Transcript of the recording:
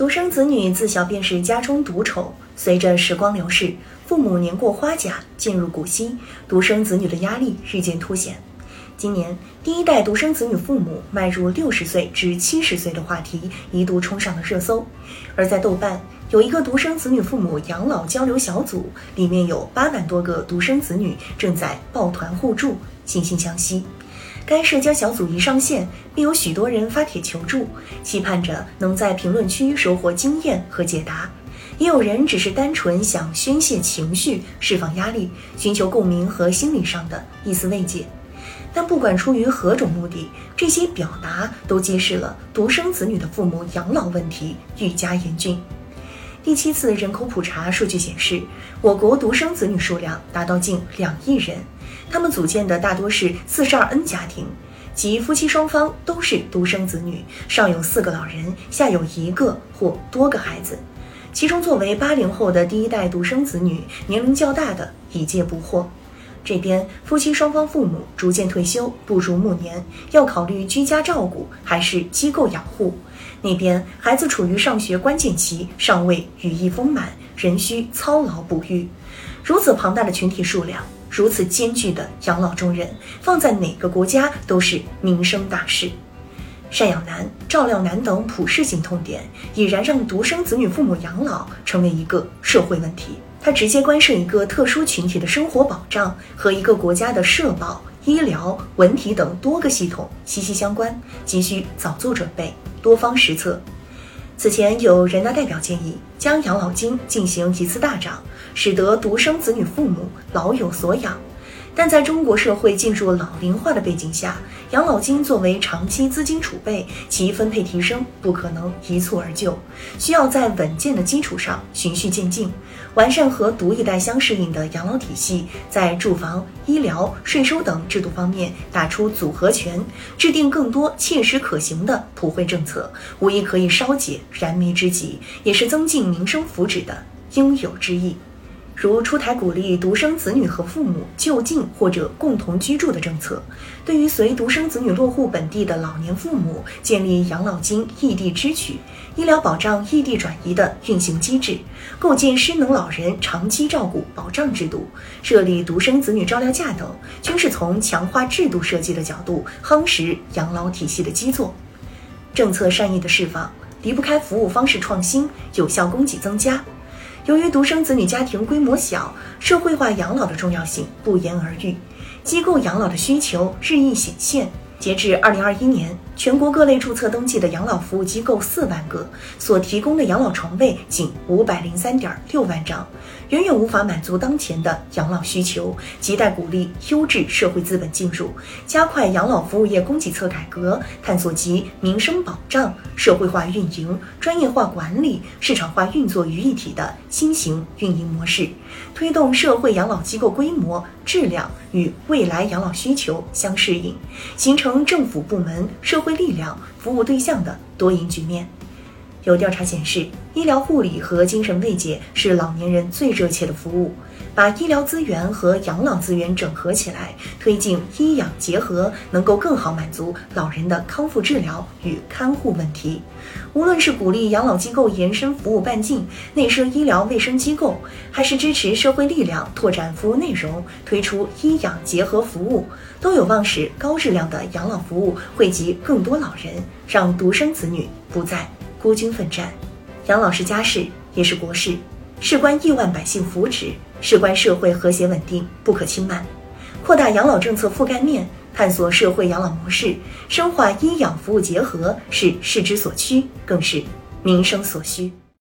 独生子女自小便是家中独宠，随着时光流逝，父母年过花甲，进入古稀，独生子女的压力日渐凸显。今年，第一代独生子女父母迈入六十岁至七十岁的话题一度冲上了热搜。而在豆瓣，有一个独生子女父母养老交流小组，里面有八万多个独生子女正在抱团互助，惺惺相惜。该社交小组一上线，便有许多人发帖求助，期盼着能在评论区收获经验和解答。也有人只是单纯想宣泄情绪、释放压力，寻求共鸣和心理上的一丝慰藉。但不管出于何种目的，这些表达都揭示了独生子女的父母养老问题愈加严峻。第七次人口普查数据显示，我国独生子女数量达到近两亿人。他们组建的大多是四十二 N 家庭，即夫妻双方都是独生子女，上有四个老人，下有一个或多个孩子。其中，作为八零后的第一代独生子女，年龄较大的已届不惑。这边夫妻双方父母逐渐退休，步入暮年，要考虑居家照顾还是机构养护；那边孩子处于上学关键期，尚未羽翼丰满，仍需操劳哺育。如此庞大的群体数量。如此艰巨的养老重任，放在哪个国家都是民生大事。赡养难、照料难等普世性痛点，已然让独生子女父母养老成为一个社会问题。它直接关涉一个特殊群体的生活保障，和一个国家的社保、医疗、文体等多个系统息息相关，急需早做准备，多方施策。此前有人大代表建议将养老金进行一次大涨，使得独生子女父母老有所养。但在中国社会进入老龄化的背景下，养老金作为长期资金储备，其分配提升不可能一蹴而就，需要在稳健的基础上循序渐进，完善和独一代相适应的养老体系，在住房、医疗、税收等制度方面打出组合拳，制定更多切实可行的普惠政策，无疑可以稍解燃眉之急，也是增进民生福祉的应有之义。如出台鼓励独生子女和父母就近或者共同居住的政策，对于随独生子女落户本地的老年父母，建立养老金异地支取、医疗保障异地转移的运行机制，构建失能老人长期照顾保障制度，设立独生子女照料假等，均是从强化制度设计的角度夯实养老体系的基座。政策善意的释放，离不开服务方式创新、有效供给增加。由于独生子女家庭规模小，社会化养老的重要性不言而喻，机构养老的需求日益显现。截至二零二一年，全国各类注册登记的养老服务机构四万个，所提供的养老床位仅五百零三点六万张，远远无法满足当前的养老需求。亟待鼓励优质社会资本进入，加快养老服务业供给侧改革，探索集民生保障、社会化运营、专业化管理、市场化运作于一体的新型运营模式，推动社会养老机构规模、质量与未来养老需求相适应，形成。政府部门、社会力量、服务对象的多赢局面。有调查显示，医疗护理和精神慰藉是老年人最热切的服务。把医疗资源和养老资源整合起来，推进医养结合，能够更好满足老人的康复治疗与看护问题。无论是鼓励养老机构延伸服务半径，内设医疗卫生机构，还是支持社会力量拓展服务内容，推出医养结合服务，都有望使高质量的养老服务惠及更多老人，让独生子女不再孤军奋战。养老是家事，也是国事，事关亿万百姓福祉。事关社会和谐稳定，不可轻慢。扩大养老政策覆盖面，探索社会养老模式，深化医养服务结合，是市之所趋，更是民生所需。